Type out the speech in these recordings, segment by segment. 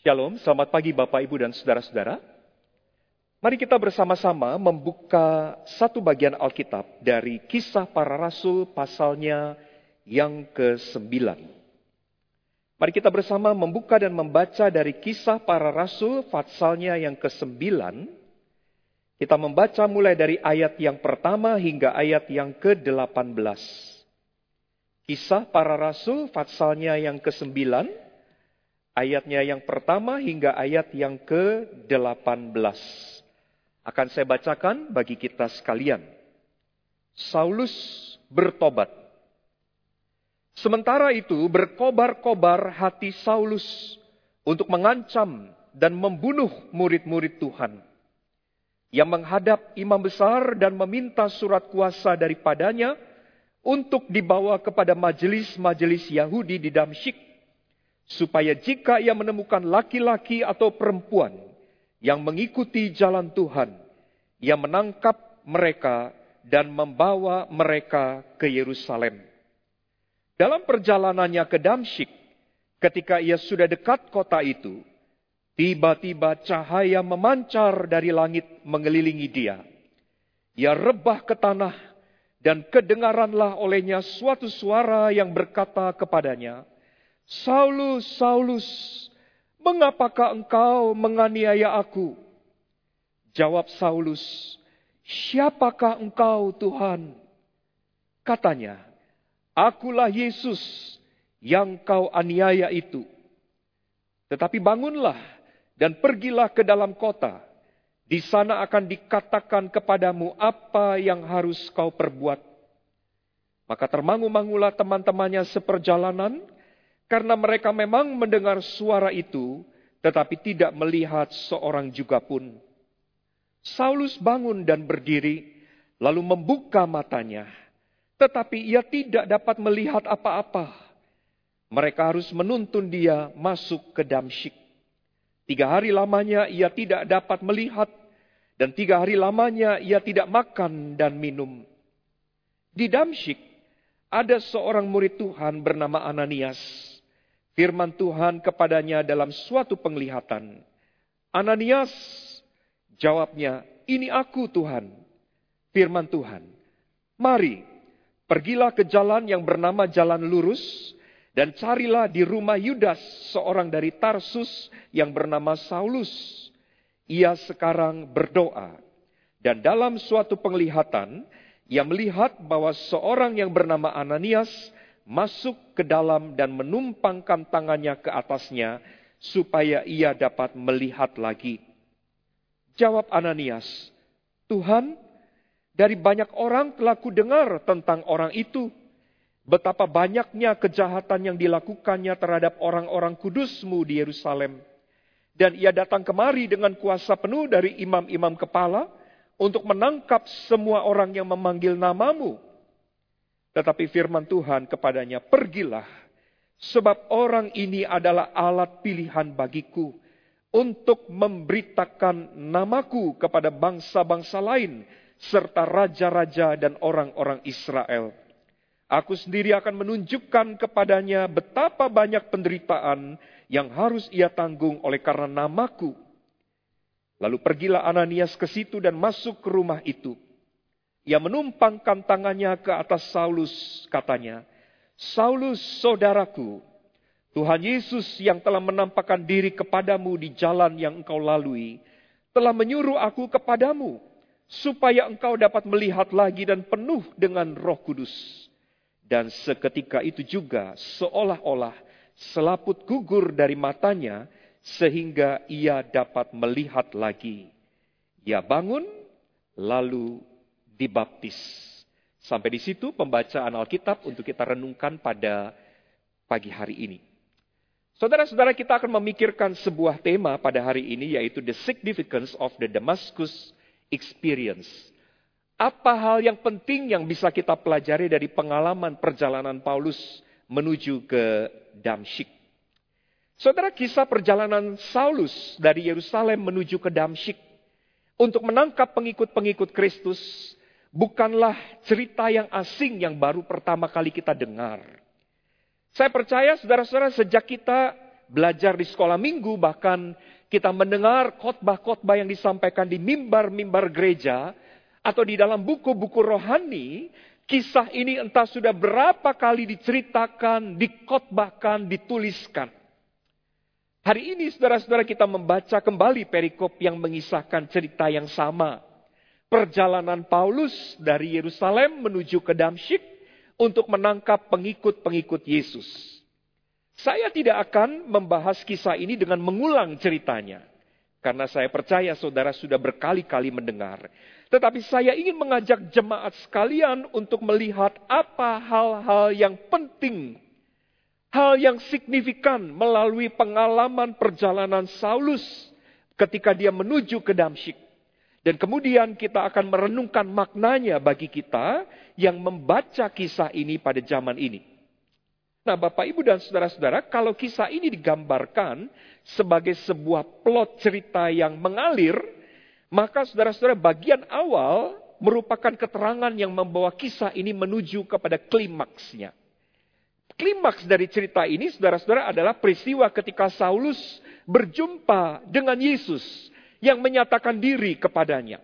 Shalom, selamat pagi Bapak, Ibu, dan Saudara-saudara. Mari kita bersama-sama membuka satu bagian Alkitab dari kisah para rasul pasalnya yang ke-9. Mari kita bersama membuka dan membaca dari kisah para rasul pasalnya yang ke-9. Kita membaca mulai dari ayat yang pertama hingga ayat yang ke-18. Kisah para rasul pasalnya yang ke-9 ayatnya yang pertama hingga ayat yang ke-18. Akan saya bacakan bagi kita sekalian. Saulus bertobat. Sementara itu berkobar-kobar hati Saulus untuk mengancam dan membunuh murid-murid Tuhan. Yang menghadap imam besar dan meminta surat kuasa daripadanya untuk dibawa kepada majelis-majelis Yahudi di Damsyik supaya jika ia menemukan laki-laki atau perempuan yang mengikuti jalan Tuhan, ia menangkap mereka dan membawa mereka ke Yerusalem. Dalam perjalanannya ke Damsyik, ketika ia sudah dekat kota itu, tiba-tiba cahaya memancar dari langit mengelilingi dia. Ia rebah ke tanah dan kedengaranlah olehnya suatu suara yang berkata kepadanya, Saulus, Saulus, mengapakah engkau menganiaya aku? Jawab Saulus, siapakah engkau Tuhan? Katanya, akulah Yesus yang kau aniaya itu. Tetapi bangunlah dan pergilah ke dalam kota. Di sana akan dikatakan kepadamu apa yang harus kau perbuat. Maka termangu-mangulah teman-temannya seperjalanan, karena mereka memang mendengar suara itu, tetapi tidak melihat seorang juga pun. Saulus bangun dan berdiri, lalu membuka matanya, tetapi ia tidak dapat melihat apa-apa. Mereka harus menuntun dia masuk ke Damsyik. Tiga hari lamanya ia tidak dapat melihat, dan tiga hari lamanya ia tidak makan dan minum. Di Damsyik ada seorang murid Tuhan bernama Ananias firman Tuhan kepadanya dalam suatu penglihatan. Ananias jawabnya, ini aku Tuhan. Firman Tuhan, mari pergilah ke jalan yang bernama jalan lurus dan carilah di rumah Yudas seorang dari Tarsus yang bernama Saulus. Ia sekarang berdoa dan dalam suatu penglihatan ia melihat bahwa seorang yang bernama Ananias masuk ke dalam dan menumpangkan tangannya ke atasnya supaya ia dapat melihat lagi. Jawab Ananias, Tuhan, dari banyak orang telah dengar tentang orang itu. Betapa banyaknya kejahatan yang dilakukannya terhadap orang-orang kudusmu di Yerusalem. Dan ia datang kemari dengan kuasa penuh dari imam-imam kepala untuk menangkap semua orang yang memanggil namamu tetapi firman Tuhan kepadanya, pergilah, sebab orang ini adalah alat pilihan bagiku untuk memberitakan namaku kepada bangsa-bangsa lain, serta raja-raja dan orang-orang Israel. Aku sendiri akan menunjukkan kepadanya betapa banyak penderitaan yang harus ia tanggung oleh karena namaku. Lalu pergilah Ananias ke situ dan masuk ke rumah itu. Ia menumpangkan tangannya ke atas Saulus, katanya, Saulus saudaraku, Tuhan Yesus yang telah menampakkan diri kepadamu di jalan yang engkau lalui, telah menyuruh aku kepadamu, supaya engkau dapat melihat lagi dan penuh dengan roh kudus. Dan seketika itu juga seolah-olah selaput gugur dari matanya, sehingga ia dapat melihat lagi. Ia bangun, lalu dibaptis. Sampai di situ pembacaan Alkitab untuk kita renungkan pada pagi hari ini. Saudara-saudara kita akan memikirkan sebuah tema pada hari ini yaitu the significance of the Damascus experience. Apa hal yang penting yang bisa kita pelajari dari pengalaman perjalanan Paulus menuju ke Damsyik? Saudara kisah perjalanan Saulus dari Yerusalem menuju ke Damsyik untuk menangkap pengikut-pengikut Kristus bukanlah cerita yang asing yang baru pertama kali kita dengar. Saya percaya saudara-saudara sejak kita belajar di sekolah minggu, bahkan kita mendengar khotbah-khotbah yang disampaikan di mimbar-mimbar gereja, atau di dalam buku-buku rohani, kisah ini entah sudah berapa kali diceritakan, dikotbahkan, dituliskan. Hari ini saudara-saudara kita membaca kembali perikop yang mengisahkan cerita yang sama. Perjalanan Paulus dari Yerusalem menuju ke Damsyik untuk menangkap pengikut-pengikut Yesus. Saya tidak akan membahas kisah ini dengan mengulang ceritanya. Karena saya percaya saudara sudah berkali-kali mendengar. Tetapi saya ingin mengajak jemaat sekalian untuk melihat apa hal-hal yang penting hal yang signifikan melalui pengalaman perjalanan Saulus ketika dia menuju ke Damsyik. Dan kemudian kita akan merenungkan maknanya bagi kita yang membaca kisah ini pada zaman ini. Nah Bapak Ibu dan Saudara-saudara, kalau kisah ini digambarkan sebagai sebuah plot cerita yang mengalir, maka saudara-saudara bagian awal merupakan keterangan yang membawa kisah ini menuju kepada klimaksnya. Klimaks dari cerita ini, saudara-saudara, adalah peristiwa ketika Saulus berjumpa dengan Yesus yang menyatakan diri kepadanya.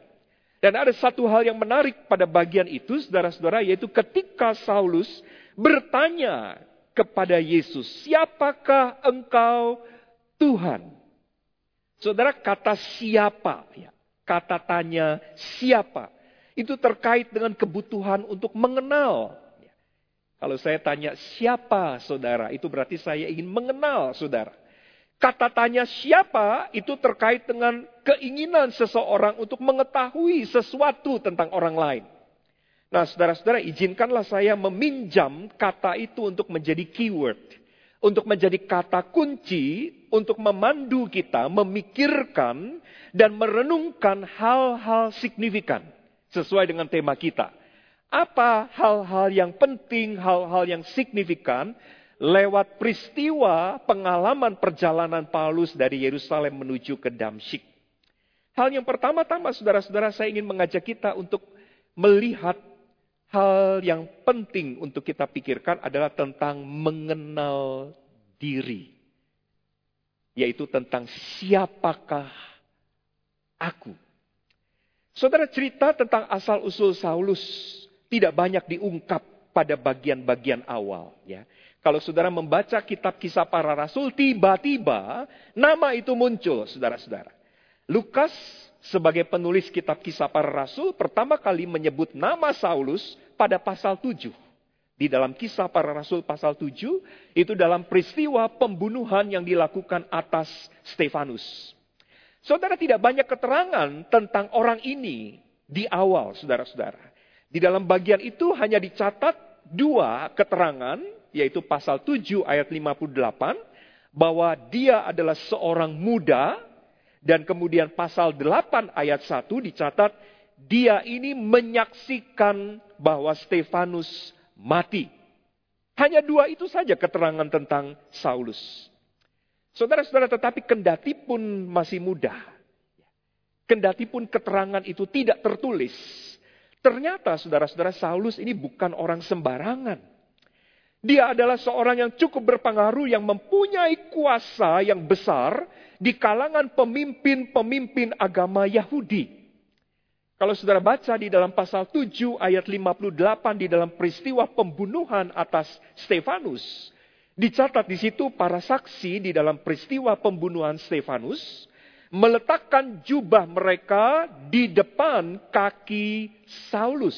Dan ada satu hal yang menarik pada bagian itu, saudara-saudara, yaitu ketika Saulus bertanya kepada Yesus, "Siapakah engkau, Tuhan?" Saudara, kata siapa, ya, kata tanya siapa, itu terkait dengan kebutuhan untuk mengenal kalau saya tanya siapa saudara, itu berarti saya ingin mengenal saudara. Kata tanya siapa itu terkait dengan keinginan seseorang untuk mengetahui sesuatu tentang orang lain. Nah, saudara-saudara, izinkanlah saya meminjam kata itu untuk menjadi keyword, untuk menjadi kata kunci untuk memandu kita memikirkan dan merenungkan hal-hal signifikan sesuai dengan tema kita apa hal-hal yang penting, hal-hal yang signifikan lewat peristiwa pengalaman perjalanan Paulus dari Yerusalem menuju ke Damsyik. Hal yang pertama-tama saudara-saudara saya ingin mengajak kita untuk melihat hal yang penting untuk kita pikirkan adalah tentang mengenal diri. Yaitu tentang siapakah aku. Saudara cerita tentang asal-usul Saulus tidak banyak diungkap pada bagian-bagian awal. Ya. Kalau saudara membaca kitab kisah para rasul, tiba-tiba nama itu muncul, saudara-saudara. Lukas sebagai penulis kitab kisah para rasul, pertama kali menyebut nama Saulus pada pasal 7. Di dalam kisah para rasul pasal 7, itu dalam peristiwa pembunuhan yang dilakukan atas Stefanus. Saudara tidak banyak keterangan tentang orang ini di awal, saudara-saudara. Di dalam bagian itu hanya dicatat dua keterangan, yaitu pasal 7 ayat 58, bahwa dia adalah seorang muda, dan kemudian pasal 8 ayat 1 dicatat, dia ini menyaksikan bahwa Stefanus mati. Hanya dua itu saja keterangan tentang Saulus. Saudara-saudara, tetapi kendati pun masih muda, kendati pun keterangan itu tidak tertulis, Ternyata saudara-saudara Saulus ini bukan orang sembarangan. Dia adalah seorang yang cukup berpengaruh yang mempunyai kuasa yang besar di kalangan pemimpin-pemimpin agama Yahudi. Kalau saudara baca di dalam pasal 7 ayat 58 di dalam peristiwa pembunuhan atas Stefanus, dicatat di situ para saksi di dalam peristiwa pembunuhan Stefanus meletakkan jubah mereka di depan kaki Saulus.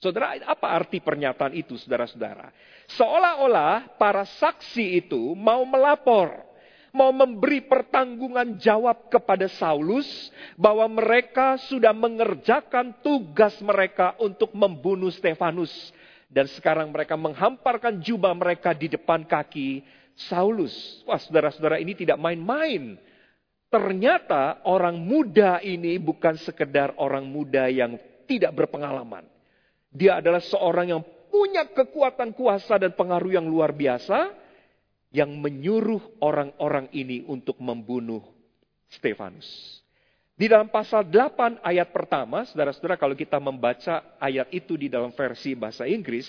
Saudara, apa arti pernyataan itu, saudara-saudara? Seolah-olah para saksi itu mau melapor, mau memberi pertanggungan jawab kepada Saulus bahwa mereka sudah mengerjakan tugas mereka untuk membunuh Stefanus. Dan sekarang mereka menghamparkan jubah mereka di depan kaki Saulus. Wah, saudara-saudara, ini tidak main-main Ternyata orang muda ini bukan sekedar orang muda yang tidak berpengalaman. Dia adalah seorang yang punya kekuatan kuasa dan pengaruh yang luar biasa yang menyuruh orang-orang ini untuk membunuh Stefanus. Di dalam pasal 8 ayat pertama, saudara-saudara kalau kita membaca ayat itu di dalam versi bahasa Inggris,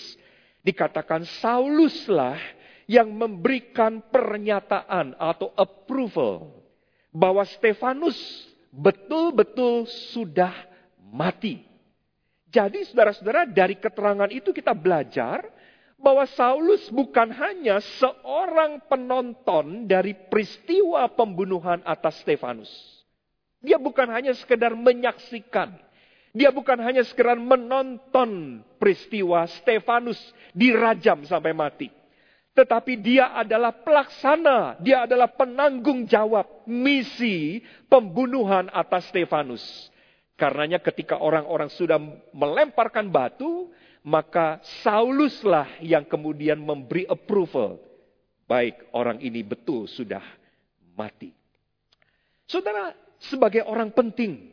dikatakan Sauluslah yang memberikan pernyataan atau approval bahwa Stefanus betul-betul sudah mati. Jadi saudara-saudara dari keterangan itu kita belajar bahwa Saulus bukan hanya seorang penonton dari peristiwa pembunuhan atas Stefanus. Dia bukan hanya sekedar menyaksikan. Dia bukan hanya sekedar menonton peristiwa Stefanus dirajam sampai mati. Tetapi dia adalah pelaksana, dia adalah penanggung jawab misi pembunuhan atas Stefanus. Karenanya ketika orang-orang sudah melemparkan batu, maka Sauluslah yang kemudian memberi approval. Baik, orang ini betul sudah mati. Saudara, sebagai orang penting,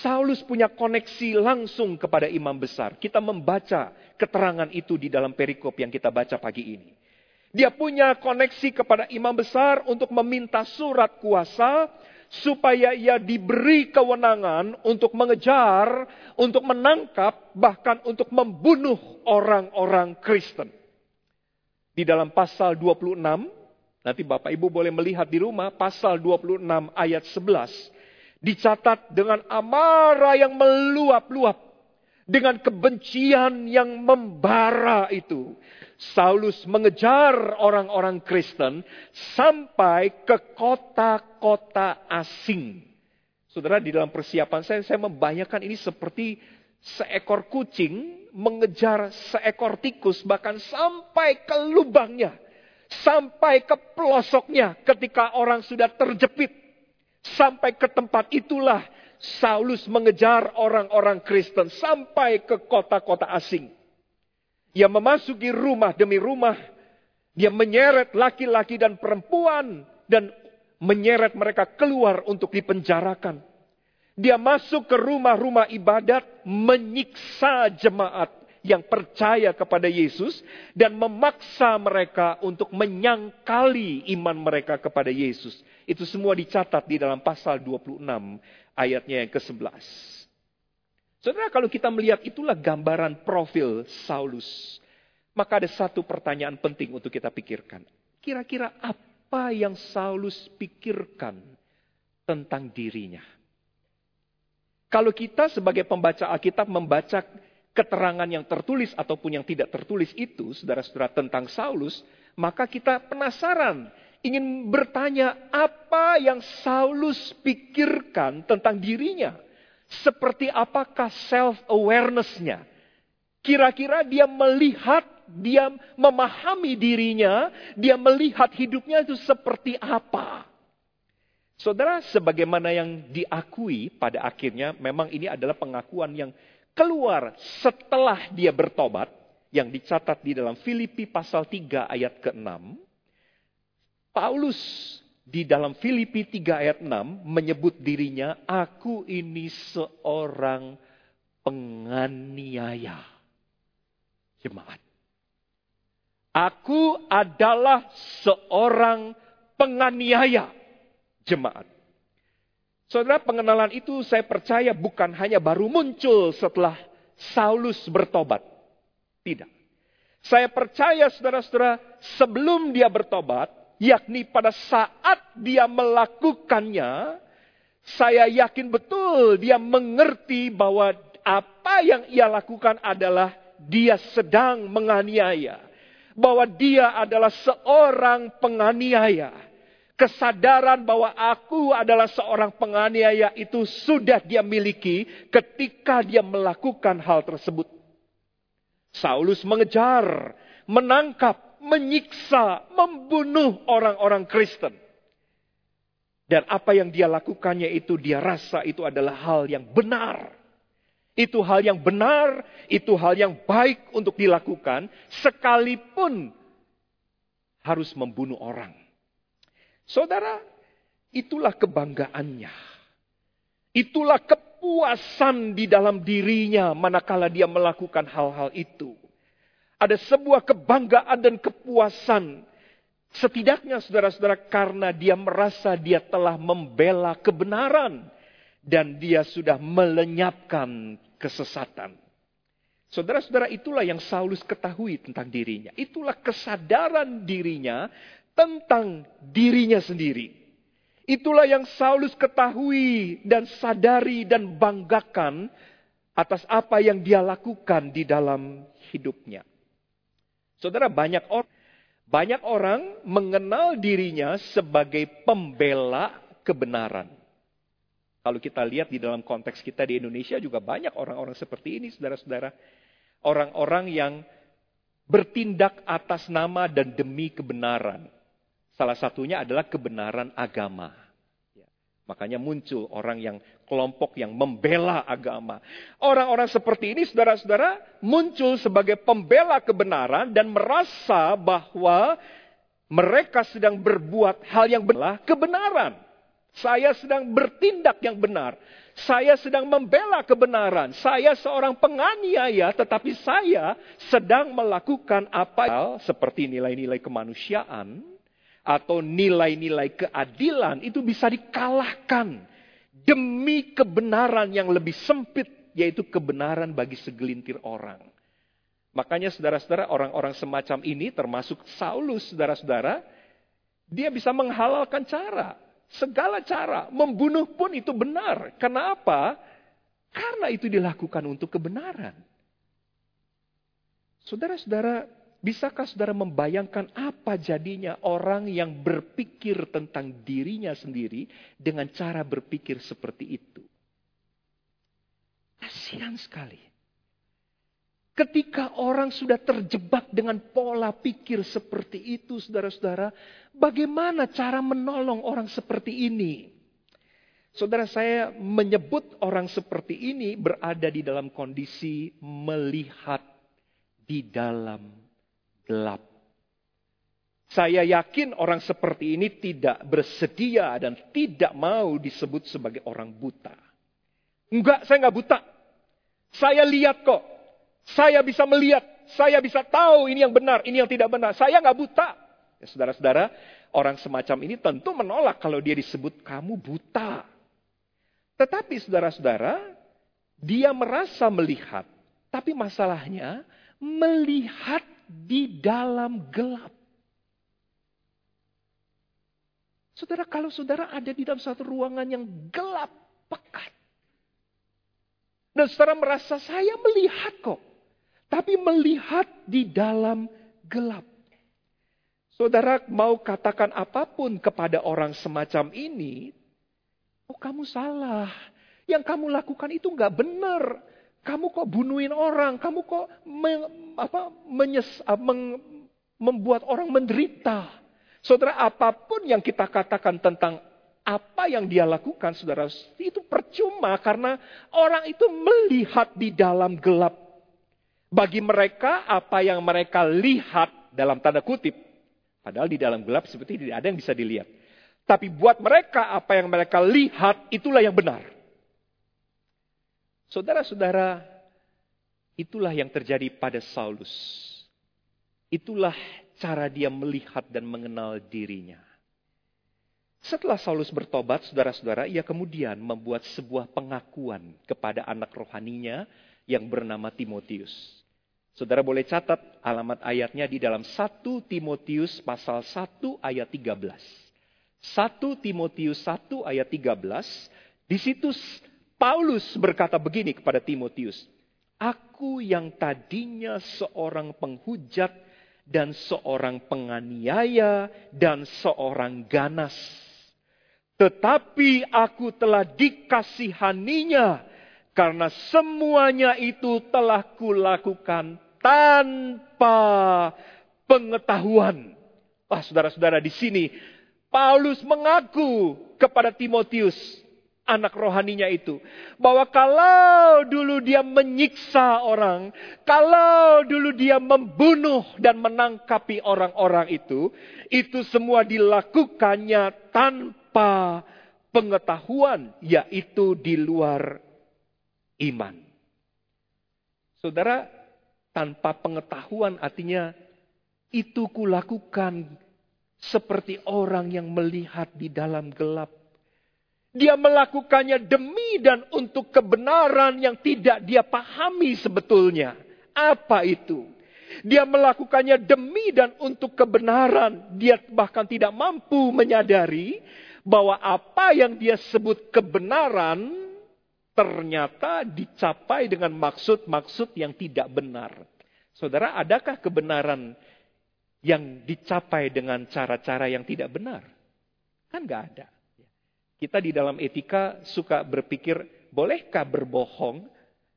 Saulus punya koneksi langsung kepada imam besar. Kita membaca keterangan itu di dalam perikop yang kita baca pagi ini. Dia punya koneksi kepada imam besar untuk meminta surat kuasa supaya ia diberi kewenangan untuk mengejar, untuk menangkap, bahkan untuk membunuh orang-orang Kristen. Di dalam pasal 26, nanti Bapak Ibu boleh melihat di rumah, pasal 26 ayat 11, dicatat dengan amarah yang meluap-luap, dengan kebencian yang membara itu. Saulus mengejar orang-orang Kristen sampai ke kota-kota asing. Saudara, di dalam persiapan saya, saya membayangkan ini seperti seekor kucing mengejar seekor tikus, bahkan sampai ke lubangnya, sampai ke pelosoknya ketika orang sudah terjepit. Sampai ke tempat itulah Saulus mengejar orang-orang Kristen sampai ke kota-kota asing. Ia memasuki rumah demi rumah. Dia menyeret laki-laki dan perempuan dan menyeret mereka keluar untuk dipenjarakan. Dia masuk ke rumah-rumah ibadat, menyiksa jemaat yang percaya kepada Yesus dan memaksa mereka untuk menyangkali iman mereka kepada Yesus. Itu semua dicatat di dalam pasal 26 ayatnya yang ke-11. Saudara, kalau kita melihat itulah gambaran profil Saulus, maka ada satu pertanyaan penting untuk kita pikirkan. Kira-kira apa yang Saulus pikirkan tentang dirinya? Kalau kita sebagai pembaca Alkitab membaca keterangan yang tertulis ataupun yang tidak tertulis itu, saudara-saudara, tentang Saulus, maka kita penasaran, ingin bertanya apa yang Saulus pikirkan tentang dirinya seperti apakah self-awareness-nya. Kira-kira dia melihat, dia memahami dirinya, dia melihat hidupnya itu seperti apa. Saudara, sebagaimana yang diakui pada akhirnya, memang ini adalah pengakuan yang keluar setelah dia bertobat, yang dicatat di dalam Filipi pasal 3 ayat ke-6. Paulus di dalam Filipi 3 ayat 6 menyebut dirinya, aku ini seorang penganiaya jemaat. Aku adalah seorang penganiaya jemaat. Saudara, pengenalan itu saya percaya bukan hanya baru muncul setelah Saulus bertobat. Tidak. Saya percaya saudara-saudara, sebelum dia bertobat, yakni pada saat dia melakukannya, saya yakin betul dia mengerti bahwa apa yang ia lakukan adalah dia sedang menganiaya. Bahwa dia adalah seorang penganiaya. Kesadaran bahwa aku adalah seorang penganiaya itu sudah dia miliki ketika dia melakukan hal tersebut. Saulus mengejar, menangkap, menyiksa, membunuh orang-orang Kristen. Dan apa yang dia lakukannya itu dia rasa itu adalah hal yang benar. Itu hal yang benar, itu hal yang baik untuk dilakukan sekalipun harus membunuh orang. Saudara, itulah kebanggaannya. Itulah kepuasan di dalam dirinya manakala dia melakukan hal-hal itu. Ada sebuah kebanggaan dan kepuasan. Setidaknya saudara-saudara karena dia merasa dia telah membela kebenaran. Dan dia sudah melenyapkan kesesatan. Saudara-saudara, itulah yang Saulus ketahui tentang dirinya. Itulah kesadaran dirinya tentang dirinya sendiri. Itulah yang Saulus ketahui dan sadari dan banggakan atas apa yang dia lakukan di dalam hidupnya. Saudara, banyak orang banyak orang mengenal dirinya sebagai pembela kebenaran. Kalau kita lihat di dalam konteks kita di Indonesia juga banyak orang-orang seperti ini, saudara-saudara. Orang-orang yang bertindak atas nama dan demi kebenaran. Salah satunya adalah kebenaran agama. Makanya muncul orang yang kelompok yang membela agama. Orang-orang seperti ini, saudara-saudara, muncul sebagai pembela kebenaran dan merasa bahwa mereka sedang berbuat hal yang benar, kebenaran. Saya sedang bertindak yang benar. Saya sedang membela kebenaran. Saya seorang penganiaya, tetapi saya sedang melakukan apa seperti nilai-nilai kemanusiaan atau nilai-nilai keadilan itu bisa dikalahkan demi kebenaran yang lebih sempit, yaitu kebenaran bagi segelintir orang. Makanya saudara-saudara orang-orang semacam ini termasuk Saulus saudara-saudara, dia bisa menghalalkan cara, segala cara, membunuh pun itu benar. Karena apa? Karena itu dilakukan untuk kebenaran. Saudara-saudara, Bisakah saudara membayangkan apa jadinya orang yang berpikir tentang dirinya sendiri dengan cara berpikir seperti itu? Kasihan sekali. Ketika orang sudah terjebak dengan pola pikir seperti itu, saudara-saudara, bagaimana cara menolong orang seperti ini? Saudara saya menyebut orang seperti ini berada di dalam kondisi melihat di dalam gelap. Saya yakin orang seperti ini tidak bersedia dan tidak mau disebut sebagai orang buta. Enggak, saya enggak buta. Saya lihat kok. Saya bisa melihat. Saya bisa tahu ini yang benar, ini yang tidak benar. Saya enggak buta. Ya, saudara-saudara, orang semacam ini tentu menolak kalau dia disebut kamu buta. Tetapi saudara-saudara, dia merasa melihat. Tapi masalahnya, melihat di dalam gelap. Saudara, kalau saudara ada di dalam satu ruangan yang gelap, pekat. Dan saudara merasa saya melihat kok. Tapi melihat di dalam gelap. Saudara mau katakan apa pun kepada orang semacam ini. Oh kamu salah. Yang kamu lakukan itu nggak benar. Kamu kok bunuhin orang, kamu kok me, apa, menyes, meng, membuat orang menderita. Saudara, apa pun yang kita katakan tentang apa yang dia lakukan, saudara, itu percuma karena orang itu melihat di dalam gelap. Bagi mereka, apa yang mereka lihat dalam tanda kutip, padahal di dalam gelap seperti tidak ada yang bisa dilihat. Tapi buat mereka, apa yang mereka lihat, itulah yang benar. Saudara-saudara, itulah yang terjadi pada Saulus. Itulah cara dia melihat dan mengenal dirinya. Setelah Saulus bertobat, saudara-saudara, ia kemudian membuat sebuah pengakuan kepada anak rohaninya yang bernama Timotius. Saudara boleh catat alamat ayatnya di dalam 1 Timotius pasal 1 ayat 13. 1 Timotius 1 ayat 13, di situ Paulus berkata begini kepada Timotius, Aku yang tadinya seorang penghujat dan seorang penganiaya dan seorang ganas. Tetapi aku telah dikasihaninya karena semuanya itu telah kulakukan tanpa pengetahuan. Wah saudara-saudara di sini Paulus mengaku kepada Timotius, anak rohaninya itu. Bahwa kalau dulu dia menyiksa orang, kalau dulu dia membunuh dan menangkapi orang-orang itu, itu semua dilakukannya tanpa pengetahuan, yaitu di luar iman. Saudara, tanpa pengetahuan artinya itu kulakukan seperti orang yang melihat di dalam gelap dia melakukannya demi dan untuk kebenaran yang tidak dia pahami sebetulnya. Apa itu? Dia melakukannya demi dan untuk kebenaran. Dia bahkan tidak mampu menyadari bahwa apa yang dia sebut kebenaran ternyata dicapai dengan maksud-maksud yang tidak benar. Saudara, adakah kebenaran yang dicapai dengan cara-cara yang tidak benar? Kan gak ada. Kita di dalam etika suka berpikir, bolehkah berbohong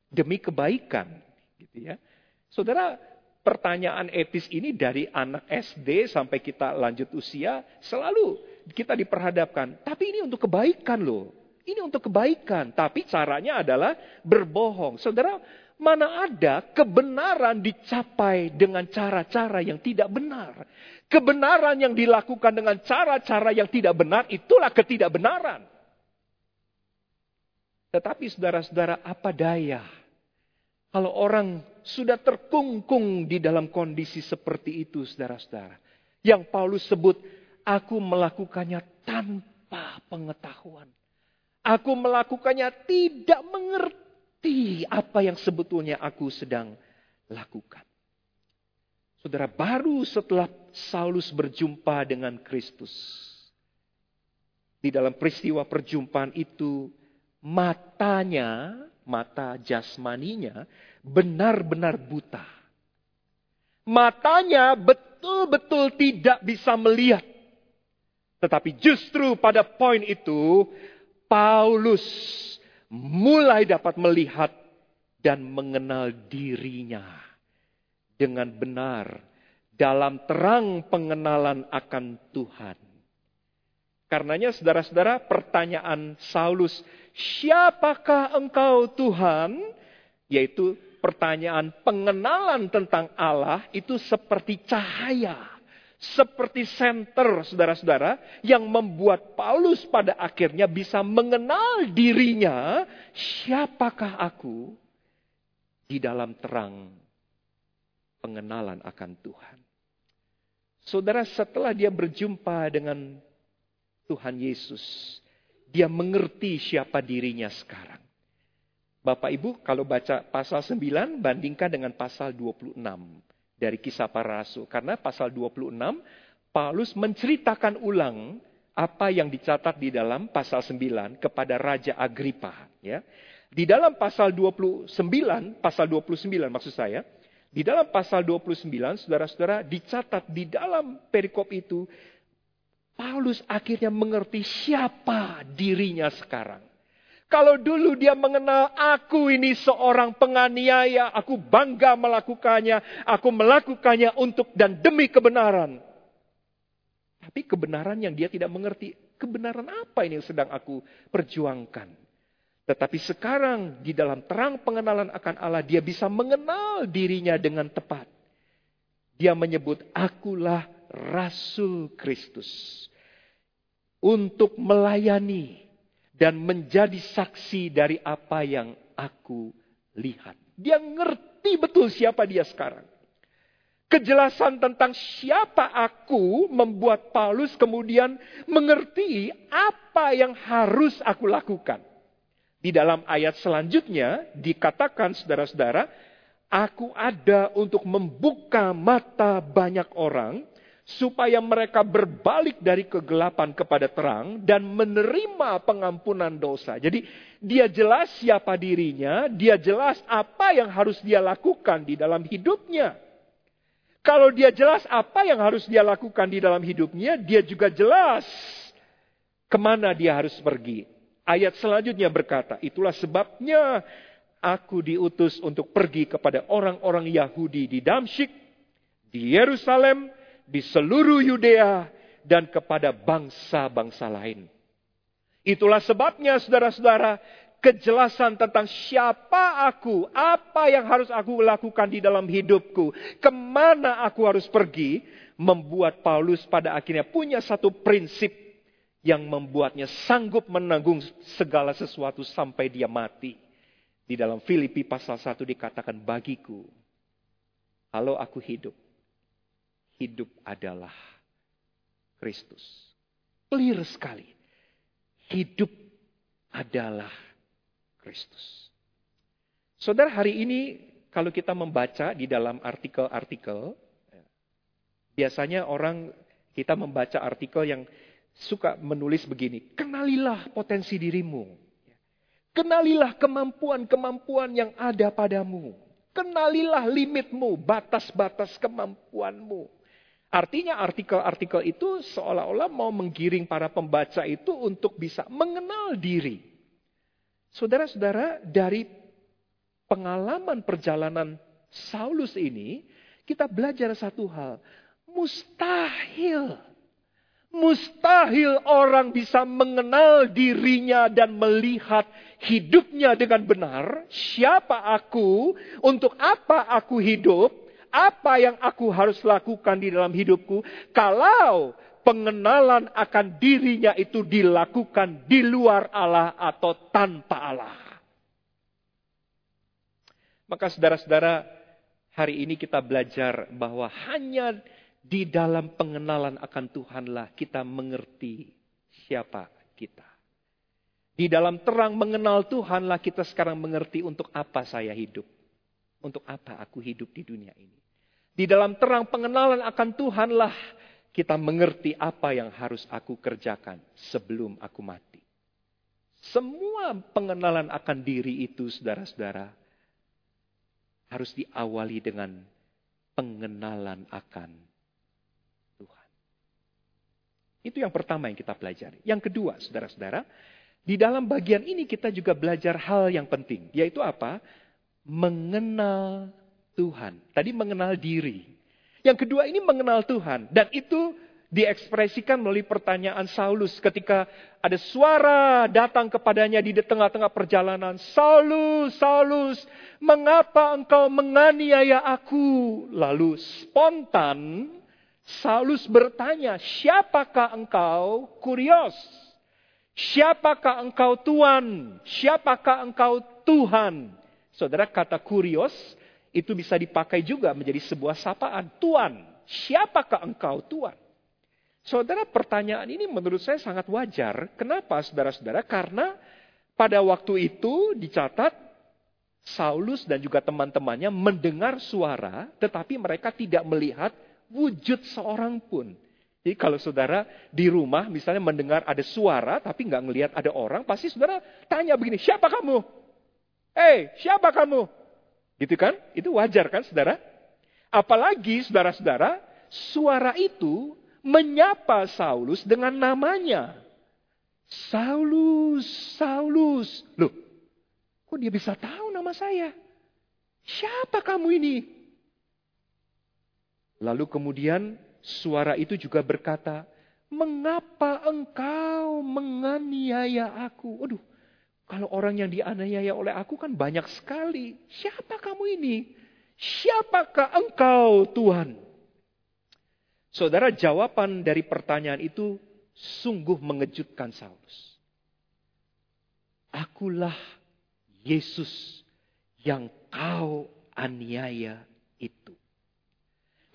demi kebaikan? Gitu ya. Saudara, pertanyaan etis ini dari anak SD sampai kita lanjut usia, selalu kita diperhadapkan. Tapi ini untuk kebaikan loh. Ini untuk kebaikan. Tapi caranya adalah berbohong. Saudara, mana ada kebenaran dicapai dengan cara-cara yang tidak benar. Kebenaran yang dilakukan dengan cara-cara yang tidak benar, itulah ketidakbenaran. Tetapi saudara-saudara, apa daya? Kalau orang sudah terkungkung di dalam kondisi seperti itu, saudara-saudara. Yang Paulus sebut, aku melakukannya tanpa pengetahuan. Aku melakukannya tidak mengerti apa yang sebetulnya aku sedang lakukan. Saudara, baru setelah Saulus berjumpa dengan Kristus. Di dalam peristiwa perjumpaan itu, matanya, mata jasmaninya, benar-benar buta. Matanya betul-betul tidak bisa melihat. Tetapi justru pada poin itu, Paulus mulai dapat melihat dan mengenal dirinya dengan benar dalam terang pengenalan akan Tuhan. Karenanya saudara-saudara pertanyaan Saulus, siapakah engkau Tuhan? Yaitu pertanyaan pengenalan tentang Allah itu seperti cahaya. Seperti senter saudara-saudara yang membuat Paulus pada akhirnya bisa mengenal dirinya. Siapakah aku di dalam terang pengenalan akan Tuhan. Saudara, setelah dia berjumpa dengan Tuhan Yesus, dia mengerti siapa dirinya sekarang. Bapak Ibu, kalau baca pasal 9, bandingkan dengan pasal 26 dari kisah para rasul. Karena pasal 26, Paulus menceritakan ulang apa yang dicatat di dalam pasal 9 kepada Raja Agripa. Ya. Di dalam pasal 29, pasal 29 maksud saya, di dalam pasal 29, saudara-saudara, dicatat di dalam perikop itu, Paulus akhirnya mengerti siapa dirinya sekarang. Kalau dulu dia mengenal aku ini seorang penganiaya, aku bangga melakukannya, aku melakukannya untuk dan demi kebenaran. Tapi kebenaran yang dia tidak mengerti, kebenaran apa ini yang sedang aku perjuangkan? Tetapi sekarang di dalam terang pengenalan akan Allah, dia bisa mengenal dirinya dengan tepat. Dia menyebut, akulah Rasul Kristus. Untuk melayani dan menjadi saksi dari apa yang aku lihat. Dia ngerti betul siapa dia sekarang. Kejelasan tentang siapa aku membuat Paulus kemudian mengerti apa yang harus aku lakukan. Di dalam ayat selanjutnya dikatakan saudara-saudara, aku ada untuk membuka mata banyak orang supaya mereka berbalik dari kegelapan kepada terang dan menerima pengampunan dosa. Jadi dia jelas siapa dirinya, dia jelas apa yang harus dia lakukan di dalam hidupnya. Kalau dia jelas apa yang harus dia lakukan di dalam hidupnya, dia juga jelas ke mana dia harus pergi. Ayat selanjutnya berkata, itulah sebabnya aku diutus untuk pergi kepada orang-orang Yahudi di Damsyik, di Yerusalem, di seluruh Yudea, dan kepada bangsa-bangsa lain. Itulah sebabnya saudara-saudara, kejelasan tentang siapa aku, apa yang harus aku lakukan di dalam hidupku, ke mana aku harus pergi, membuat Paulus pada akhirnya punya satu prinsip yang membuatnya sanggup menanggung segala sesuatu sampai dia mati. Di dalam Filipi pasal 1 dikatakan bagiku, kalau aku hidup, hidup adalah Kristus. Clear sekali. Hidup adalah Kristus. Saudara hari ini kalau kita membaca di dalam artikel-artikel, biasanya orang kita membaca artikel yang suka menulis begini, kenalilah potensi dirimu. Kenalilah kemampuan-kemampuan yang ada padamu. Kenalilah limitmu, batas-batas kemampuanmu. Artinya artikel-artikel itu seolah-olah mau menggiring para pembaca itu untuk bisa mengenal diri. Saudara-saudara, dari pengalaman perjalanan Saulus ini, kita belajar satu hal. Mustahil Mustahil orang bisa mengenal dirinya dan melihat hidupnya dengan benar. Siapa aku? Untuk apa aku hidup? Apa yang aku harus lakukan di dalam hidupku? Kalau pengenalan akan dirinya itu dilakukan di luar Allah atau tanpa Allah. Maka saudara-saudara, hari ini kita belajar bahwa hanya di dalam pengenalan akan Tuhanlah kita mengerti siapa kita. Di dalam terang mengenal Tuhanlah kita sekarang mengerti untuk apa saya hidup. Untuk apa aku hidup di dunia ini. Di dalam terang pengenalan akan Tuhanlah kita mengerti apa yang harus aku kerjakan sebelum aku mati. Semua pengenalan akan diri itu saudara-saudara harus diawali dengan pengenalan akan itu yang pertama yang kita pelajari. Yang kedua, saudara-saudara, di dalam bagian ini kita juga belajar hal yang penting, yaitu apa? Mengenal Tuhan. Tadi mengenal diri. Yang kedua ini mengenal Tuhan. Dan itu diekspresikan melalui pertanyaan Saulus ketika ada suara datang kepadanya di tengah-tengah perjalanan. Saulus, Saulus, mengapa engkau menganiaya aku? Lalu spontan Saulus bertanya, siapakah engkau? Kurios. Siapakah engkau Tuhan? Siapakah engkau Tuhan? Saudara kata kurios itu bisa dipakai juga menjadi sebuah sapaan. Tuhan, siapakah engkau Tuhan? Saudara pertanyaan ini menurut saya sangat wajar. Kenapa saudara-saudara? Karena pada waktu itu dicatat Saulus dan juga teman-temannya mendengar suara tetapi mereka tidak melihat wujud seorang pun. Jadi kalau saudara di rumah misalnya mendengar ada suara tapi nggak ngelihat ada orang, pasti saudara tanya begini, siapa kamu? Eh, hey, siapa kamu? Gitu kan? Itu wajar kan saudara? Apalagi saudara-saudara, suara itu menyapa Saulus dengan namanya. Saulus, Saulus. Loh, kok dia bisa tahu nama saya? Siapa kamu ini? Lalu kemudian suara itu juga berkata, Mengapa engkau menganiaya aku? Aduh, kalau orang yang dianiaya oleh aku kan banyak sekali. Siapa kamu ini? Siapakah engkau Tuhan? Saudara, jawaban dari pertanyaan itu sungguh mengejutkan Saulus. Akulah Yesus yang kau aniaya itu.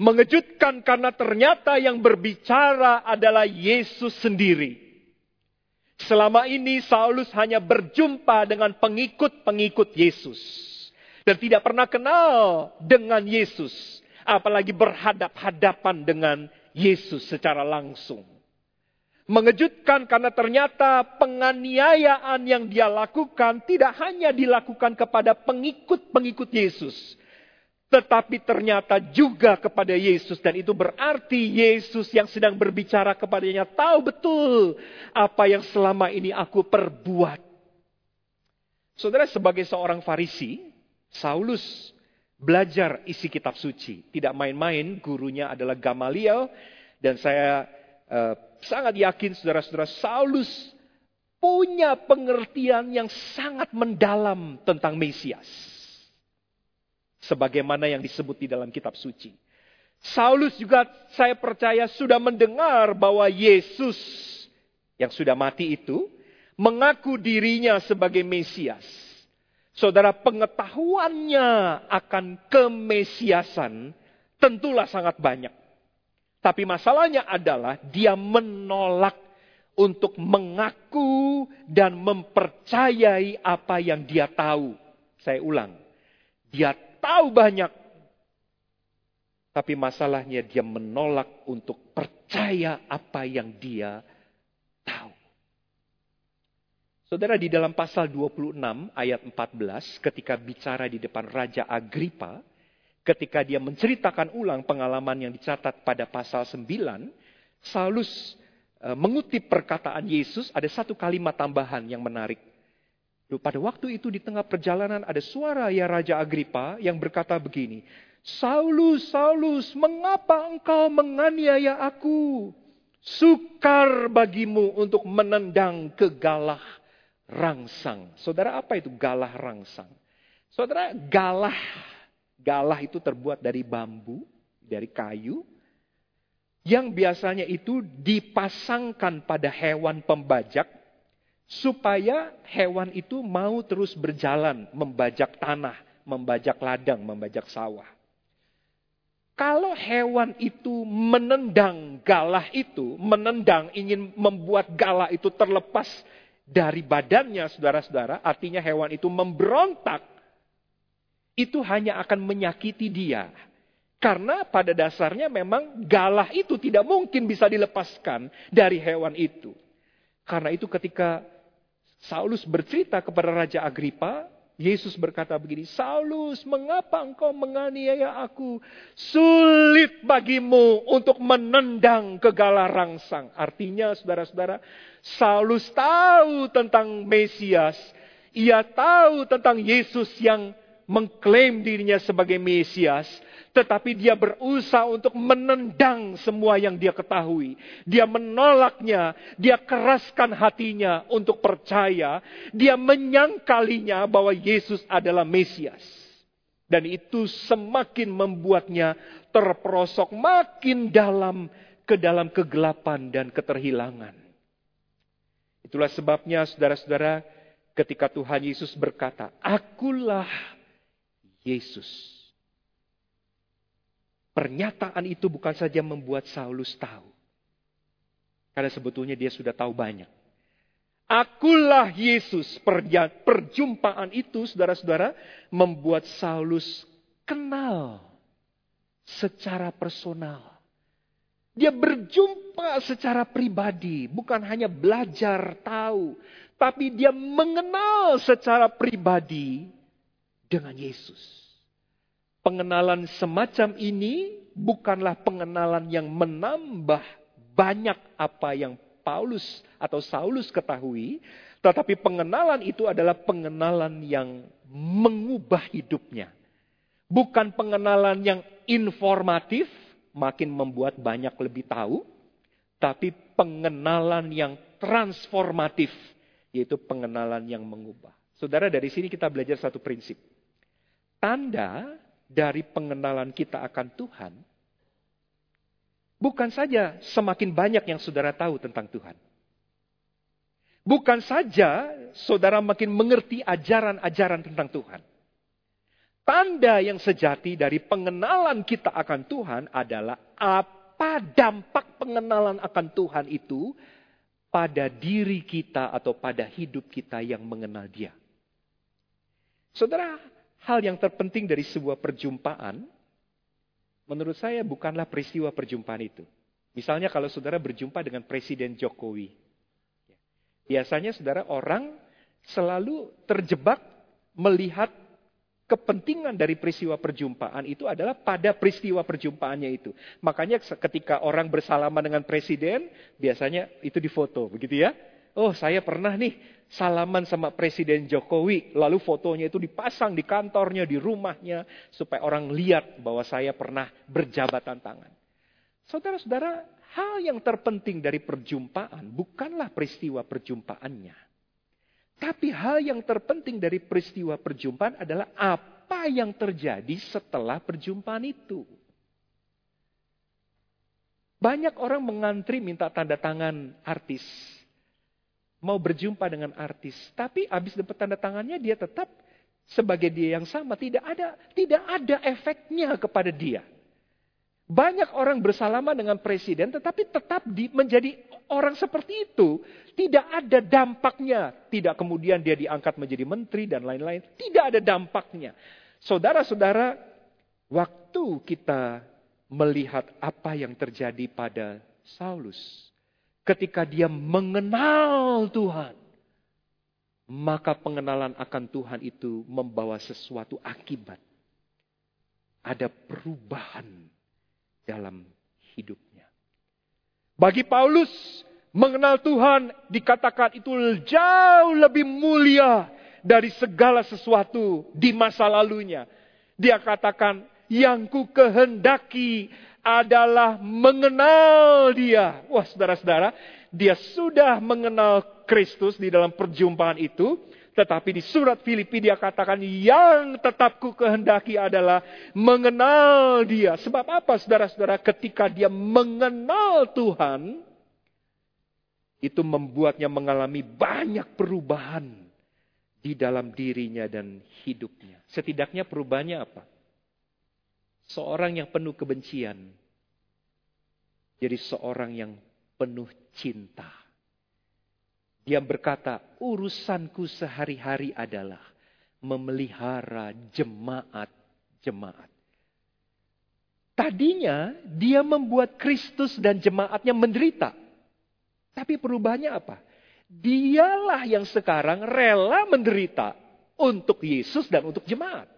Mengejutkan karena ternyata yang berbicara adalah Yesus sendiri. Selama ini Saulus hanya berjumpa dengan pengikut-pengikut Yesus. Dan tidak pernah kenal dengan Yesus. Apalagi berhadap-hadapan dengan Yesus secara langsung. Mengejutkan karena ternyata penganiayaan yang dia lakukan tidak hanya dilakukan kepada pengikut-pengikut Yesus tetapi ternyata juga kepada Yesus. Dan itu berarti Yesus yang sedang berbicara kepadanya tahu betul apa yang selama ini aku perbuat. Saudara sebagai seorang farisi, Saulus belajar isi kitab suci. Tidak main-main, gurunya adalah Gamaliel. Dan saya uh, sangat yakin saudara-saudara Saulus punya pengertian yang sangat mendalam tentang Mesias sebagaimana yang disebut di dalam kitab suci. Saulus juga saya percaya sudah mendengar bahwa Yesus yang sudah mati itu mengaku dirinya sebagai Mesias. Saudara pengetahuannya akan kemesiasan tentulah sangat banyak. Tapi masalahnya adalah dia menolak untuk mengaku dan mempercayai apa yang dia tahu. Saya ulang, dia tahu banyak. Tapi masalahnya dia menolak untuk percaya apa yang dia tahu. Saudara di dalam pasal 26 ayat 14 ketika bicara di depan Raja Agripa, ketika dia menceritakan ulang pengalaman yang dicatat pada pasal 9, Saulus e, mengutip perkataan Yesus ada satu kalimat tambahan yang menarik. Pada waktu itu di tengah perjalanan ada suara ya Raja Agripa yang berkata begini, Saulus, Saulus, mengapa engkau menganiaya aku? Sukar bagimu untuk menendang kegalah rangsang. Saudara, apa itu galah rangsang? Saudara, galah, galah itu terbuat dari bambu, dari kayu, yang biasanya itu dipasangkan pada hewan pembajak, supaya hewan itu mau terus berjalan membajak tanah, membajak ladang, membajak sawah. Kalau hewan itu menendang galah itu, menendang ingin membuat galah itu terlepas dari badannya, saudara-saudara, artinya hewan itu memberontak, itu hanya akan menyakiti dia. Karena pada dasarnya memang galah itu tidak mungkin bisa dilepaskan dari hewan itu. Karena itu ketika Saulus bercerita kepada Raja Agripa, Yesus berkata begini, Saulus, mengapa engkau menganiaya aku? Sulit bagimu untuk menendang kegala rangsang. Artinya, saudara-saudara, Saulus tahu tentang Mesias. Ia tahu tentang Yesus yang mengklaim dirinya sebagai Mesias. Tetapi dia berusaha untuk menendang semua yang dia ketahui. Dia menolaknya, dia keraskan hatinya untuk percaya. Dia menyangkalinya bahwa Yesus adalah Mesias. Dan itu semakin membuatnya terperosok makin dalam ke dalam kegelapan dan keterhilangan. Itulah sebabnya saudara-saudara ketika Tuhan Yesus berkata, Akulah Yesus Pernyataan itu bukan saja membuat Saulus tahu. Karena sebetulnya dia sudah tahu banyak. Akulah Yesus. Perjumpaan itu, saudara-saudara, membuat Saulus kenal secara personal. Dia berjumpa secara pribadi, bukan hanya belajar tahu, tapi dia mengenal secara pribadi dengan Yesus. Pengenalan semacam ini bukanlah pengenalan yang menambah banyak apa yang Paulus atau Saulus ketahui, tetapi pengenalan itu adalah pengenalan yang mengubah hidupnya. Bukan pengenalan yang informatif, makin membuat banyak lebih tahu, tapi pengenalan yang transformatif, yaitu pengenalan yang mengubah. Saudara, dari sini kita belajar satu prinsip. Tanda dari pengenalan kita akan Tuhan, bukan saja semakin banyak yang saudara tahu tentang Tuhan. Bukan saja saudara makin mengerti ajaran-ajaran tentang Tuhan. Tanda yang sejati dari pengenalan kita akan Tuhan adalah apa dampak pengenalan akan Tuhan itu pada diri kita atau pada hidup kita yang mengenal Dia. Saudara, hal yang terpenting dari sebuah perjumpaan, menurut saya bukanlah peristiwa perjumpaan itu. Misalnya kalau saudara berjumpa dengan Presiden Jokowi. Biasanya saudara orang selalu terjebak melihat kepentingan dari peristiwa perjumpaan itu adalah pada peristiwa perjumpaannya itu. Makanya ketika orang bersalaman dengan presiden, biasanya itu difoto, begitu ya. Oh, saya pernah nih salaman sama Presiden Jokowi, lalu fotonya itu dipasang di kantornya, di rumahnya, supaya orang lihat bahwa saya pernah berjabatan tangan. Saudara-saudara, hal yang terpenting dari perjumpaan bukanlah peristiwa perjumpaannya. Tapi hal yang terpenting dari peristiwa perjumpaan adalah apa yang terjadi setelah perjumpaan itu. Banyak orang mengantri minta tanda tangan artis mau berjumpa dengan artis, tapi habis dapat tanda tangannya dia tetap sebagai dia yang sama, tidak ada tidak ada efeknya kepada dia. Banyak orang bersalaman dengan presiden tetapi tetap di, menjadi orang seperti itu. Tidak ada dampaknya. Tidak kemudian dia diangkat menjadi menteri dan lain-lain. Tidak ada dampaknya. Saudara-saudara, waktu kita melihat apa yang terjadi pada Saulus, ketika dia mengenal Tuhan, maka pengenalan akan Tuhan itu membawa sesuatu akibat. Ada perubahan dalam hidupnya. Bagi Paulus, mengenal Tuhan dikatakan itu jauh lebih mulia dari segala sesuatu di masa lalunya. Dia katakan, yang ku kehendaki adalah mengenal dia. Wah saudara-saudara, dia sudah mengenal Kristus di dalam perjumpaan itu. Tetapi di surat Filipi dia katakan yang tetap ku kehendaki adalah mengenal dia. Sebab apa saudara-saudara ketika dia mengenal Tuhan. Itu membuatnya mengalami banyak perubahan di dalam dirinya dan hidupnya. Setidaknya perubahannya apa? Seorang yang penuh kebencian. Jadi seorang yang penuh cinta. Dia berkata, urusanku sehari-hari adalah memelihara jemaat-jemaat. Tadinya dia membuat Kristus dan jemaatnya menderita. Tapi perubahannya apa? Dialah yang sekarang rela menderita untuk Yesus dan untuk jemaat.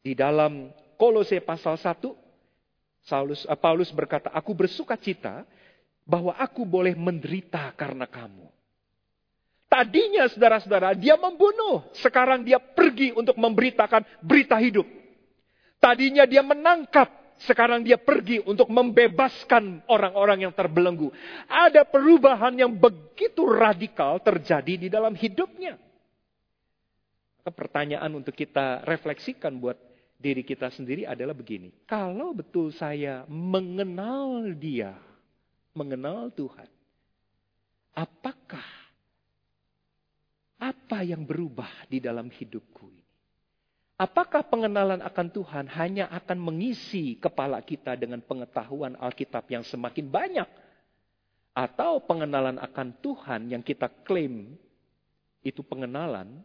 Di dalam Kolose pasal 1, Saulus, uh, Paulus berkata, aku bersuka cita bahwa aku boleh menderita karena kamu. Tadinya saudara-saudara dia membunuh, sekarang dia pergi untuk memberitakan berita hidup. Tadinya dia menangkap, sekarang dia pergi untuk membebaskan orang-orang yang terbelenggu. Ada perubahan yang begitu radikal terjadi di dalam hidupnya. Pertanyaan untuk kita refleksikan buat diri kita sendiri adalah begini. Kalau betul saya mengenal dia, mengenal Tuhan. Apakah apa yang berubah di dalam hidupku ini? Apakah pengenalan akan Tuhan hanya akan mengisi kepala kita dengan pengetahuan Alkitab yang semakin banyak? Atau pengenalan akan Tuhan yang kita klaim itu pengenalan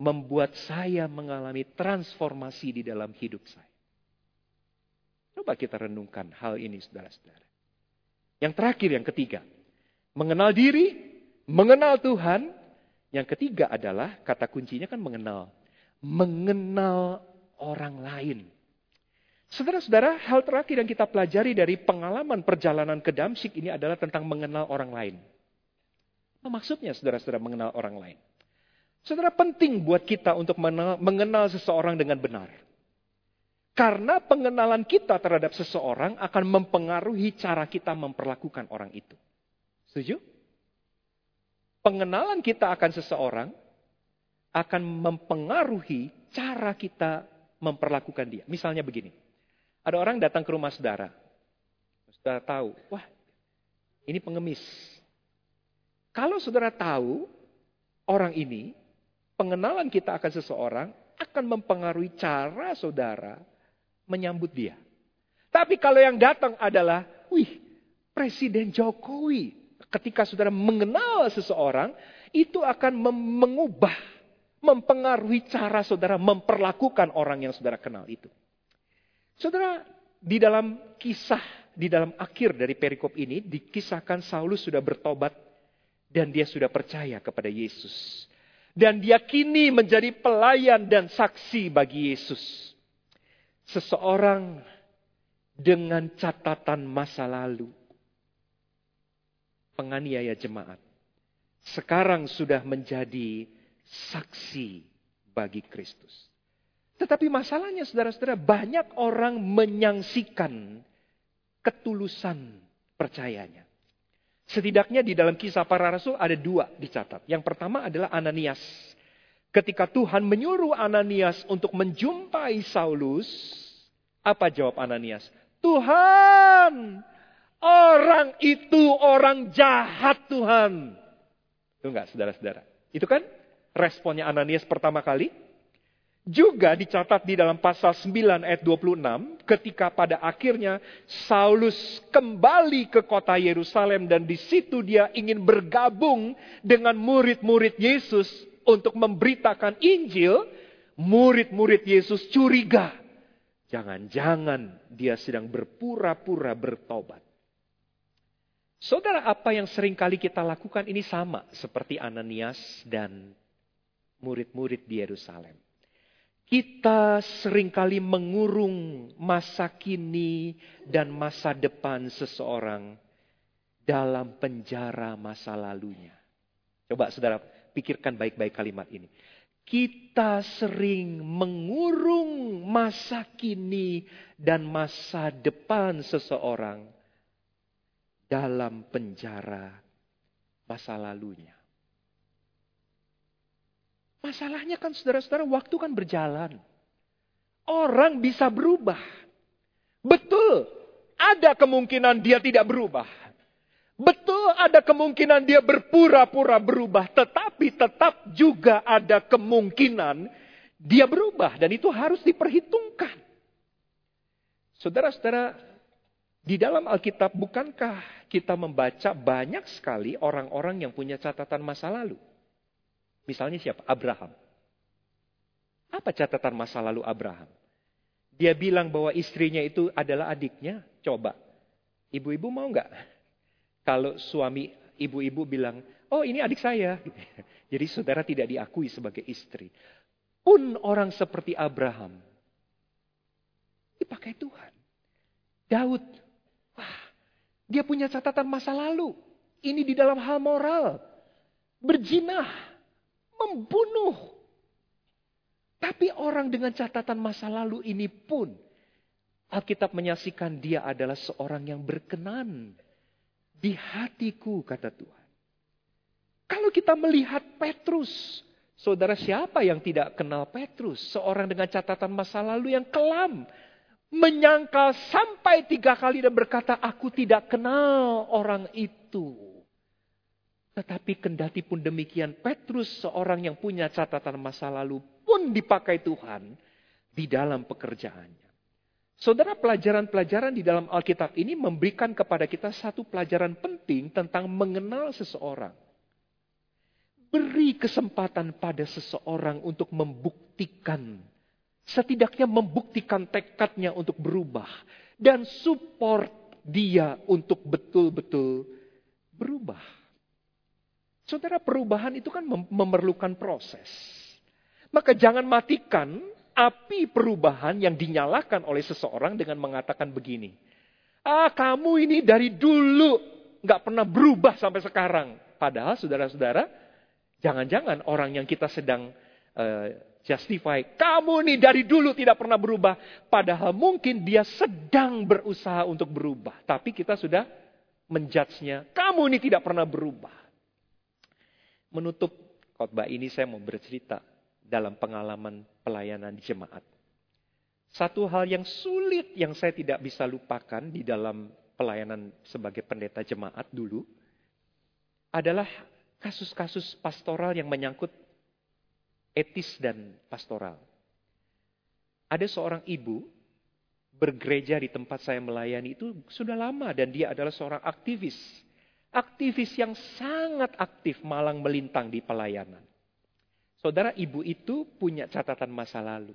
membuat saya mengalami transformasi di dalam hidup saya? Coba kita renungkan hal ini saudara-saudara. Yang terakhir, yang ketiga. Mengenal diri, mengenal Tuhan. Yang ketiga adalah, kata kuncinya kan mengenal. Mengenal orang lain. Saudara-saudara, hal terakhir yang kita pelajari dari pengalaman perjalanan ke Damsik ini adalah tentang mengenal orang lain. Apa maksudnya saudara-saudara mengenal orang lain? Saudara penting buat kita untuk mengenal seseorang dengan benar. Karena pengenalan kita terhadap seseorang akan mempengaruhi cara kita memperlakukan orang itu. Setuju? Pengenalan kita akan seseorang akan mempengaruhi cara kita memperlakukan dia. Misalnya begini. Ada orang datang ke rumah saudara. Saudara tahu, wah ini pengemis. Kalau saudara tahu orang ini, pengenalan kita akan seseorang akan mempengaruhi cara saudara menyambut dia. Tapi kalau yang datang adalah, wih, Presiden Jokowi. Ketika saudara mengenal seseorang, itu akan mengubah, mempengaruhi cara saudara memperlakukan orang yang saudara kenal itu. Saudara, di dalam kisah, di dalam akhir dari perikop ini, dikisahkan Saulus sudah bertobat dan dia sudah percaya kepada Yesus. Dan dia kini menjadi pelayan dan saksi bagi Yesus. Seseorang dengan catatan masa lalu. Penganiaya jemaat. Sekarang sudah menjadi saksi bagi Kristus. Tetapi masalahnya saudara-saudara banyak orang menyangsikan ketulusan percayanya. Setidaknya di dalam kisah para rasul ada dua dicatat. Yang pertama adalah Ananias Ketika Tuhan menyuruh Ananias untuk menjumpai Saulus, apa jawab Ananias? Tuhan, orang itu orang jahat Tuhan. Itu enggak saudara-saudara? Itu kan responnya Ananias pertama kali. Juga dicatat di dalam pasal 9 ayat 26, ketika pada akhirnya Saulus kembali ke kota Yerusalem dan di situ dia ingin bergabung dengan murid-murid Yesus untuk memberitakan Injil, murid-murid Yesus curiga. Jangan-jangan dia sedang berpura-pura bertobat. Saudara, apa yang sering kali kita lakukan ini sama seperti Ananias dan murid-murid di Yerusalem. Kita sering kali mengurung masa kini dan masa depan seseorang dalam penjara masa lalunya. Coba saudara pikirkan baik-baik kalimat ini. Kita sering mengurung masa kini dan masa depan seseorang dalam penjara masa lalunya. Masalahnya kan saudara-saudara waktu kan berjalan. Orang bisa berubah. Betul, ada kemungkinan dia tidak berubah. Betul ada kemungkinan dia berpura-pura berubah. Tetapi tetap juga ada kemungkinan dia berubah. Dan itu harus diperhitungkan. Saudara-saudara, di dalam Alkitab bukankah kita membaca banyak sekali orang-orang yang punya catatan masa lalu? Misalnya siapa? Abraham. Apa catatan masa lalu Abraham? Dia bilang bahwa istrinya itu adalah adiknya. Coba, ibu-ibu mau nggak? Kalau suami ibu-ibu bilang, oh ini adik saya. Jadi saudara tidak diakui sebagai istri. Pun orang seperti Abraham, dipakai Tuhan. Daud, wah, dia punya catatan masa lalu. Ini di dalam hal moral. Berjinah membunuh. Tapi orang dengan catatan masa lalu ini pun Alkitab menyaksikan dia adalah seorang yang berkenan di hatiku kata Tuhan. Kalau kita melihat Petrus, saudara siapa yang tidak kenal Petrus? Seorang dengan catatan masa lalu yang kelam. Menyangkal sampai tiga kali dan berkata, aku tidak kenal orang itu. Tetapi kendati pun demikian, Petrus seorang yang punya catatan masa lalu pun dipakai Tuhan di dalam pekerjaannya. Saudara pelajaran-pelajaran di dalam Alkitab ini memberikan kepada kita satu pelajaran penting tentang mengenal seseorang. Beri kesempatan pada seseorang untuk membuktikan, setidaknya membuktikan tekadnya untuk berubah. Dan support dia untuk betul-betul berubah. Saudara, perubahan itu kan memerlukan proses. Maka jangan matikan api perubahan yang dinyalakan oleh seseorang dengan mengatakan begini. Ah, kamu ini dari dulu nggak pernah berubah sampai sekarang. Padahal saudara-saudara, jangan-jangan orang yang kita sedang uh, justify, kamu ini dari dulu tidak pernah berubah. Padahal mungkin dia sedang berusaha untuk berubah. Tapi kita sudah menjudge-nya, kamu ini tidak pernah berubah. Menutup khotbah ini saya mau bercerita dalam pengalaman pelayanan jemaat. Satu hal yang sulit yang saya tidak bisa lupakan di dalam pelayanan sebagai pendeta jemaat dulu adalah kasus-kasus pastoral yang menyangkut etis dan pastoral. Ada seorang ibu bergereja di tempat saya melayani itu sudah lama dan dia adalah seorang aktivis Aktivis yang sangat aktif malang melintang di pelayanan. Saudara ibu itu punya catatan masa lalu.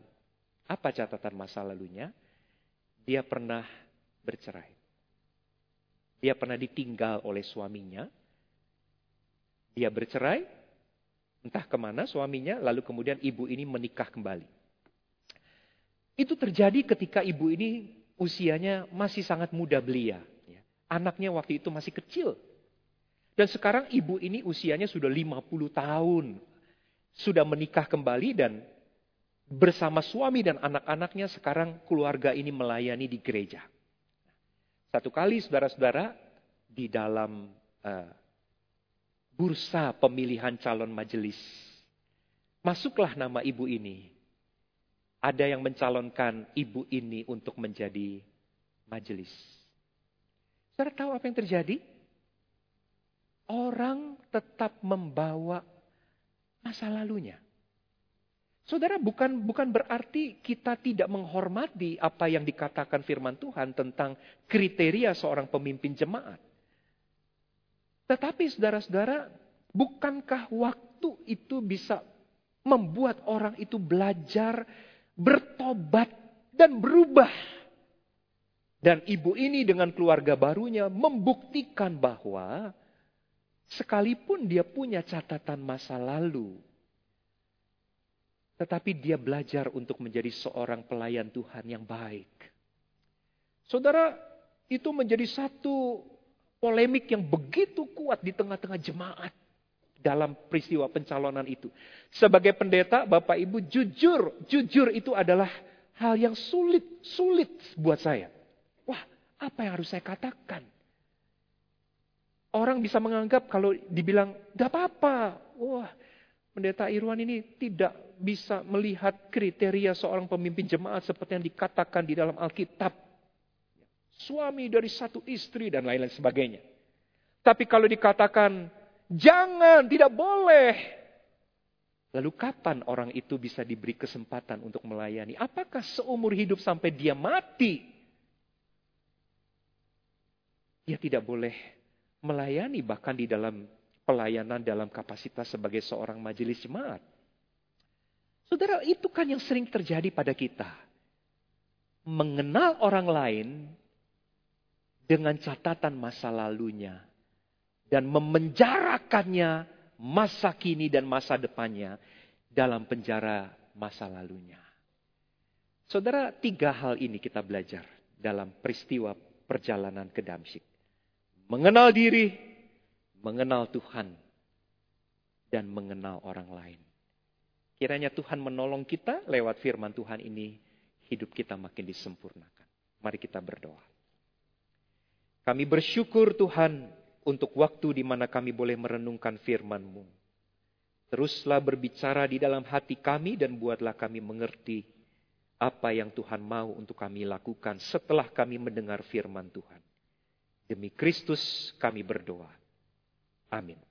Apa catatan masa lalunya? Dia pernah bercerai. Dia pernah ditinggal oleh suaminya. Dia bercerai, entah ke mana suaminya, lalu kemudian ibu ini menikah kembali. Itu terjadi ketika ibu ini usianya masih sangat muda belia. Anaknya waktu itu masih kecil, dan sekarang ibu ini usianya sudah 50 tahun. Sudah menikah kembali dan bersama suami dan anak-anaknya sekarang keluarga ini melayani di gereja. Satu kali saudara-saudara di dalam uh, bursa pemilihan calon majelis. Masuklah nama ibu ini. Ada yang mencalonkan ibu ini untuk menjadi majelis. Saudara tahu apa yang terjadi? Orang tetap membawa masa lalunya. Saudara, bukan bukan berarti kita tidak menghormati apa yang dikatakan firman Tuhan tentang kriteria seorang pemimpin jemaat. Tetapi saudara-saudara, bukankah waktu itu bisa membuat orang itu belajar bertobat dan berubah. Dan ibu ini dengan keluarga barunya membuktikan bahwa sekalipun dia punya catatan masa lalu, tetapi dia belajar untuk menjadi seorang pelayan Tuhan yang baik. Saudara, itu menjadi satu polemik yang begitu kuat di tengah-tengah jemaat dalam peristiwa pencalonan itu. Sebagai pendeta, Bapak Ibu jujur, jujur itu adalah hal yang sulit, sulit buat saya. Wah, apa yang harus saya katakan? Orang bisa menganggap kalau dibilang, gak apa-apa. Wah, pendeta Irwan ini tidak bisa melihat kriteria seorang pemimpin jemaat seperti yang dikatakan di dalam Alkitab. Suami dari satu istri dan lain-lain sebagainya. Tapi kalau dikatakan, jangan, tidak boleh. Lalu kapan orang itu bisa diberi kesempatan untuk melayani? Apakah seumur hidup sampai dia mati? Dia tidak boleh melayani bahkan di dalam pelayanan dalam kapasitas sebagai seorang majelis jemaat. Saudara, itu kan yang sering terjadi pada kita. Mengenal orang lain dengan catatan masa lalunya. Dan memenjarakannya masa kini dan masa depannya dalam penjara masa lalunya. Saudara, tiga hal ini kita belajar dalam peristiwa perjalanan ke Damsyik. Mengenal diri, mengenal Tuhan, dan mengenal orang lain. Kiranya Tuhan menolong kita lewat firman Tuhan ini, hidup kita makin disempurnakan. Mari kita berdoa. Kami bersyukur Tuhan untuk waktu di mana kami boleh merenungkan firman-Mu. Teruslah berbicara di dalam hati kami dan buatlah kami mengerti apa yang Tuhan mau untuk kami lakukan setelah kami mendengar firman Tuhan. Demi Kristus kami berdoa. Amin.